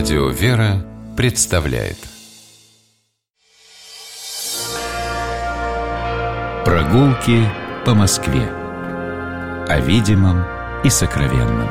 Радио «Вера» представляет Прогулки по Москве О видимом и сокровенном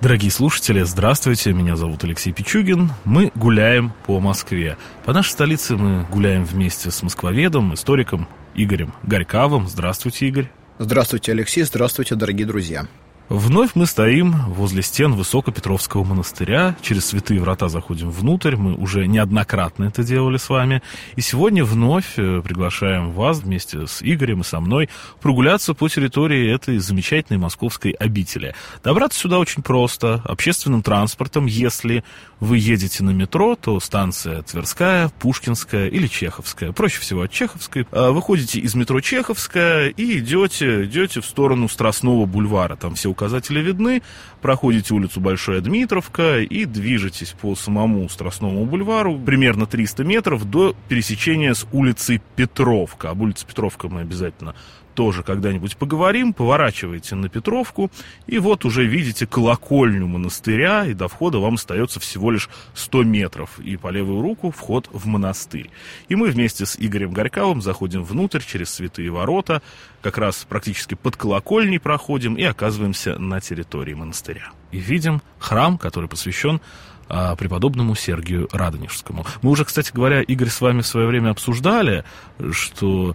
Дорогие слушатели, здравствуйте, меня зовут Алексей Пичугин. Мы гуляем по Москве. По нашей столице мы гуляем вместе с москвоведом, историком Игорем Горьковым. Здравствуйте, Игорь. Здравствуйте, Алексей. Здравствуйте, дорогие друзья. Вновь мы стоим возле стен Высокопетровского монастыря. Через святые врата заходим внутрь. Мы уже неоднократно это делали с вами. И сегодня вновь э, приглашаем вас вместе с Игорем и со мной прогуляться по территории этой замечательной московской обители. Добраться сюда очень просто. Общественным транспортом, если вы едете на метро, то станция Тверская, Пушкинская или Чеховская. Проще всего от Чеховской. А выходите из метро Чеховская и идете, идете в сторону Страстного бульвара. Там все указатели видны. Проходите улицу Большая Дмитровка и движетесь по самому Страстному бульвару примерно 300 метров до пересечения с улицей Петровка. Об улице Петровка мы обязательно тоже когда-нибудь поговорим. Поворачиваете на Петровку, и вот уже видите колокольню монастыря, и до входа вам остается всего лишь 100 метров, и по левую руку вход в монастырь. И мы вместе с Игорем Горьковым заходим внутрь через святые ворота, как раз практически под колокольней проходим и оказываемся на территории монастыря. И видим храм, который посвящен а, преподобному Сергию Радонежскому. Мы уже, кстати говоря, Игорь, с вами в свое время обсуждали, что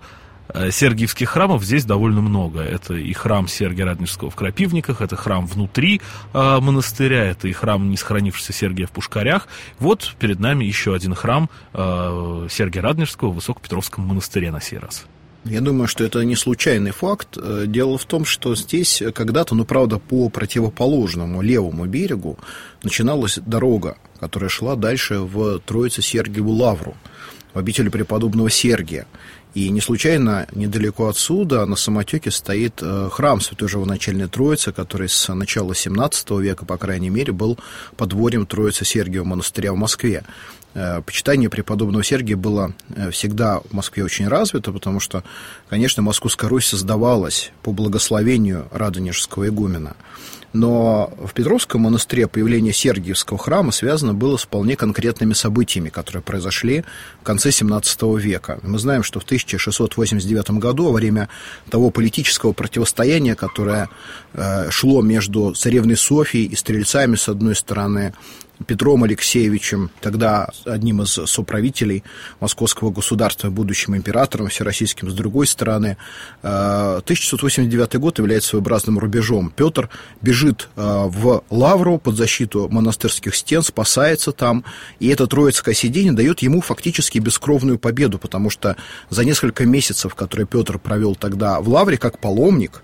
Сергиевских храмов здесь довольно много. Это и храм Сергия Радонежского в Крапивниках, это храм внутри э, монастыря, это и храм не сохранившийся Сергия в Пушкарях. Вот перед нами еще один храм э, Сергия Радонежского в Высокопетровском монастыре на сей раз. Я думаю, что это не случайный факт. Э, дело в том, что здесь когда-то, ну, правда, по противоположному левому берегу начиналась дорога, которая шла дальше в Троице-Сергиеву Лавру, в обитель преподобного Сергия. И не случайно недалеко отсюда на самотеке стоит э, храм Святой Живоначальной Троицы, который с начала XVII века, по крайней мере, был подворьем Троицы Сергиева монастыря в Москве. Э, почитание преподобного Сергия было э, всегда в Москве очень развито, потому что, конечно, Московская Русь создавалась по благословению Радонежского игумена. Но в Петровском монастыре появление Сергиевского храма связано было с вполне конкретными событиями, которые произошли в конце XVII века. Мы знаем, что в 1689 году, во время того политического противостояния, которое э, шло между царевной Софией и стрельцами, с одной стороны, Петром Алексеевичем, тогда одним из соправителей московского государства, будущим императором всероссийским, с другой стороны. 1689 э, год является своеобразным рубежом. Петр бежит э, в Лавру под защиту монастырских стен, спасается там, и это троицкое сидение дает ему фактически бескровную победу, потому что за несколько месяцев, которые Петр провел тогда в Лавре как паломник,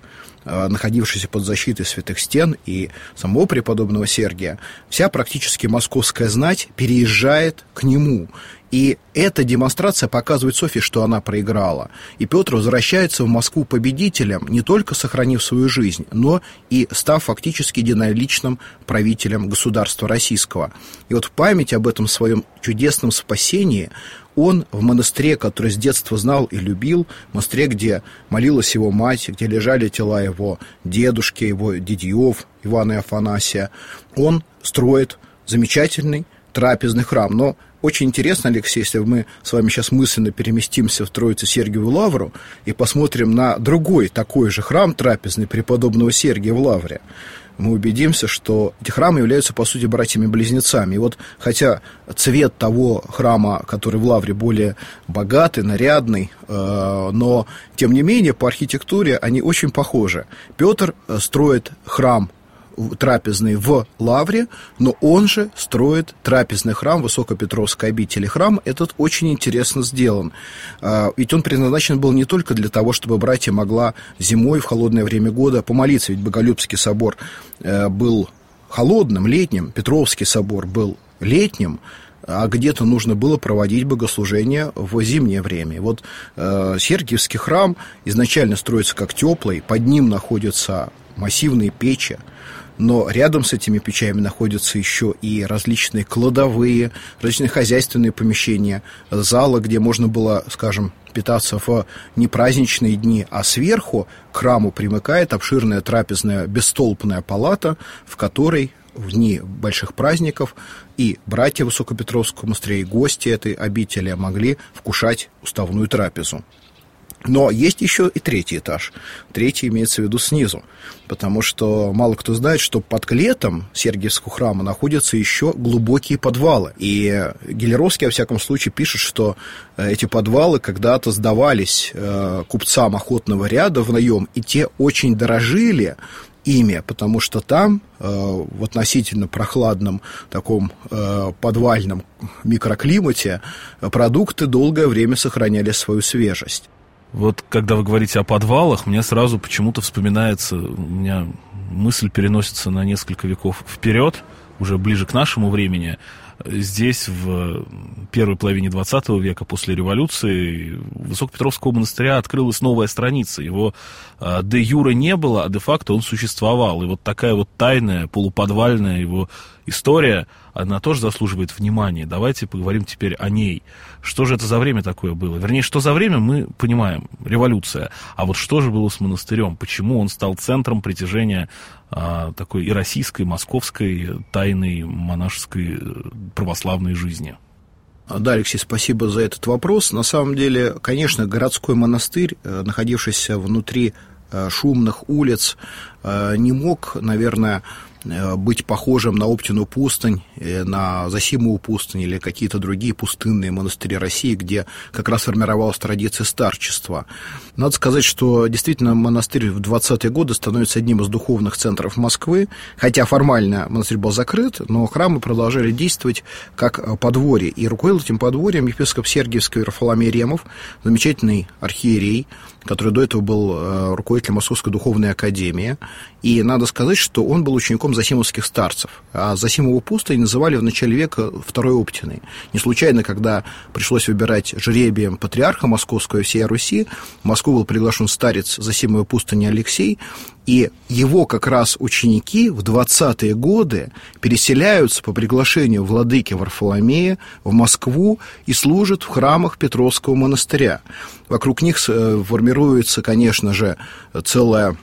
Э, находившийся под защитой святых стен и самого преподобного Сергия, вся практически московская знать переезжает к нему. И эта демонстрация показывает Софье, что она проиграла. И Петр возвращается в Москву победителем, не только сохранив свою жизнь, но и став фактически единоличным правителем государства российского. И вот в память об этом своем чудесном спасении он в монастыре, который с детства знал и любил, монастыре, где молилась его мать, где лежали тела его дедушки, его дедьев, Ивана и Афанасия, он строит замечательный трапезный храм. Но очень интересно, Алексей, если мы с вами сейчас мысленно переместимся в Троицу Сергиеву Лавру и посмотрим на другой такой же храм трапезный преподобного Сергия в Лавре, мы убедимся, что эти храмы являются, по сути, братьями-близнецами. И вот, хотя цвет того храма, который в Лавре более богатый, нарядный, э, но, тем не менее, по архитектуре они очень похожи. Петр э, строит храм трапезный в Лавре, но он же строит трапезный храм Высокопетровской обители. Храм этот очень интересно сделан. А, ведь он предназначен был не только для того, чтобы братья могла зимой в холодное время года помолиться, ведь Боголюбский собор э, был холодным, летним, Петровский собор был летним, а где-то нужно было проводить богослужение в зимнее время. вот э, Сергиевский храм изначально строится как теплый, под ним находятся массивные печи, но рядом с этими печами находятся еще и различные кладовые, различные хозяйственные помещения, залы, где можно было, скажем, питаться в непраздничные дни, а сверху к храму примыкает обширная трапезная бестолпная палата, в которой в дни больших праздников и братья Высокопетровского монастыря, и гости этой обители могли вкушать уставную трапезу. Но есть еще и третий этаж. Третий имеется в виду снизу. Потому что мало кто знает, что под клетом Сергиевского храма находятся еще глубокие подвалы. И Гелеровский, во всяком случае, пишет, что э, эти подвалы когда-то сдавались э, купцам охотного ряда в наем, и те очень дорожили ими, потому что там э, в относительно прохладном таком подвальном микроклимате продукты долгое время сохраняли свою свежесть. Вот когда вы говорите о подвалах, мне сразу почему-то вспоминается, у меня мысль переносится на несколько веков вперед, уже ближе к нашему времени. Здесь в первой половине 20 века, после революции, Высокопетровского монастыря открылась новая страница. Его а, де юра не было, а де факто он существовал. И вот такая вот тайная, полуподвальная его история, она тоже заслуживает внимания. Давайте поговорим теперь о ней. Что же это за время такое было? Вернее, что за время, мы понимаем, революция. А вот что же было с монастырем? Почему он стал центром притяжения такой и российской, и московской тайной монашеской э, православной жизни? Да, Алексей, спасибо за этот вопрос. На самом деле, конечно, городской монастырь, э, находившийся внутри э, шумных улиц, не мог, наверное, быть похожим на Оптину пустынь, э, на Засимову пустынь или какие-то другие пустынные монастыри России, где как раз формировалась традиция старчества. Надо сказать, что действительно монастырь в 20-е годы становится одним из духовных центров Москвы, хотя формально монастырь был закрыт, но храмы продолжали действовать как э, подворье. И руководил этим подворьем епископ Сергиевский Варфоломей Ремов, замечательный архиерей, который до этого был руководителем Московской духовной академии. И надо сказать, что он был учеником засимовских старцев. А Засимову пустынь называли в начале века Второй Оптиной. Не случайно, когда пришлось выбирать жребием патриарха Московского и всей Руси, в Москву был приглашен старец Засимовой пустыни Алексей, и его как раз ученики в 20-е годы переселяются по приглашению владыки Варфоломея в Москву и служат в храмах Петровского монастыря. Вокруг них э, формируется, конечно же, целая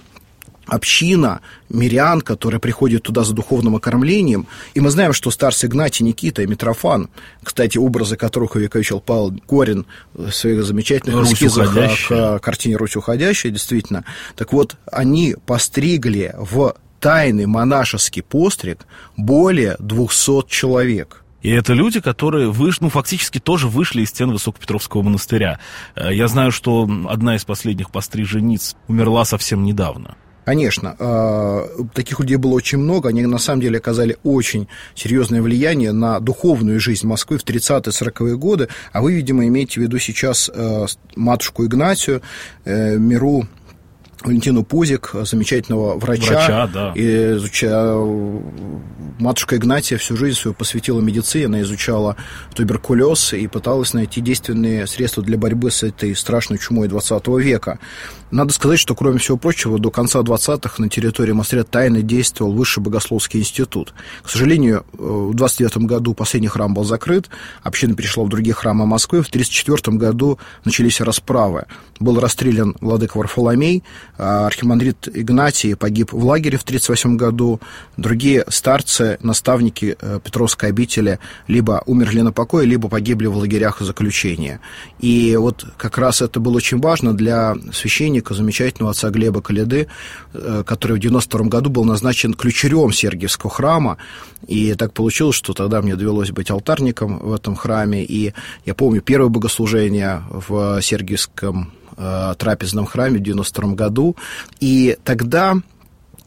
община мирян, которые приходят туда за духовным окормлением. И мы знаем, что старцы Игнатий, Никита и Митрофан, кстати, образы которых увековечил Павел Горин в своих замечательных Русь эскизах уходящая. к картине «Русь уходящая», действительно. Так вот, они постригли в тайный монашеский постриг более 200 человек. И это люди, которые вышли, ну, фактически тоже вышли из стен Высокопетровского монастыря. Э, я знаю, что одна из последних пострижениц умерла совсем недавно. Конечно, а, таких людей было очень много, они на самом деле оказали очень серьезное влияние на духовную жизнь Москвы в 30-40-е годы, а вы, видимо, имеете в виду сейчас э, матушку Игнатию, э, Миру Валентину Пузик, замечательного врача. Врача, да. И изуча... Матушка Игнатия всю жизнь свою посвятила медицине, она изучала туберкулез и пыталась найти действенные средства для борьбы с этой страшной чумой 20 века. Надо сказать, что, кроме всего прочего, до конца 20-х на территории монастыря тайно действовал Высший Богословский институт. К сожалению, э, в 29 году последний храм был закрыт, община перешла в другие храмы Москвы. В 1934 году начались расправы. Был расстрелян владыка Варфоломей, архимандрит Игнатий погиб в лагере в 1938 году. Другие старцы, наставники э, Петровской обители либо умерли на покое, либо погибли в лагерях заключения. И вот как раз это было очень важно для священника, замечательного отца Глеба Каледы, э, который в 92 году был назначен ключерем Сергиевского храма. И так получилось, что тогда мне довелось быть алтарником в этом храме. И я помню первое богослужение в Сергиевском э, трапезном храме в 92 году. И тогда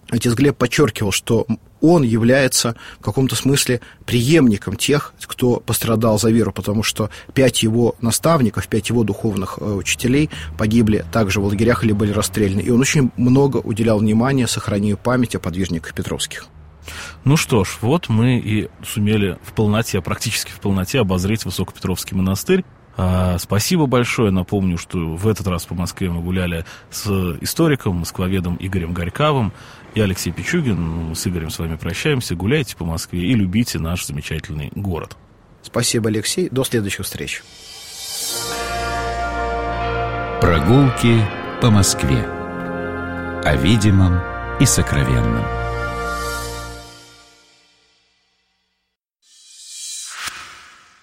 отец Глеб подчеркивал, что он является в каком-то смысле преемником тех, кто пострадал за веру, потому что пять его наставников, пять его духовных э, учителей погибли также в лагерях или были расстреляны. И он очень много уделял внимания сохранению памяти о подвижниках Петровских. Ну что ж, вот мы и сумели в полноте, практически в полноте обозреть Высокопетровский монастырь. А, спасибо большое. Напомню, что в этот раз по Москве мы гуляли с историком, москвоведом Игорем Горьковым. Я Алексей Пичугин. Мы с Игорем с вами прощаемся. Гуляйте по Москве и любите наш замечательный город. Спасибо, Алексей. До следующих встреч. Прогулки по Москве. О видимом и сокровенном.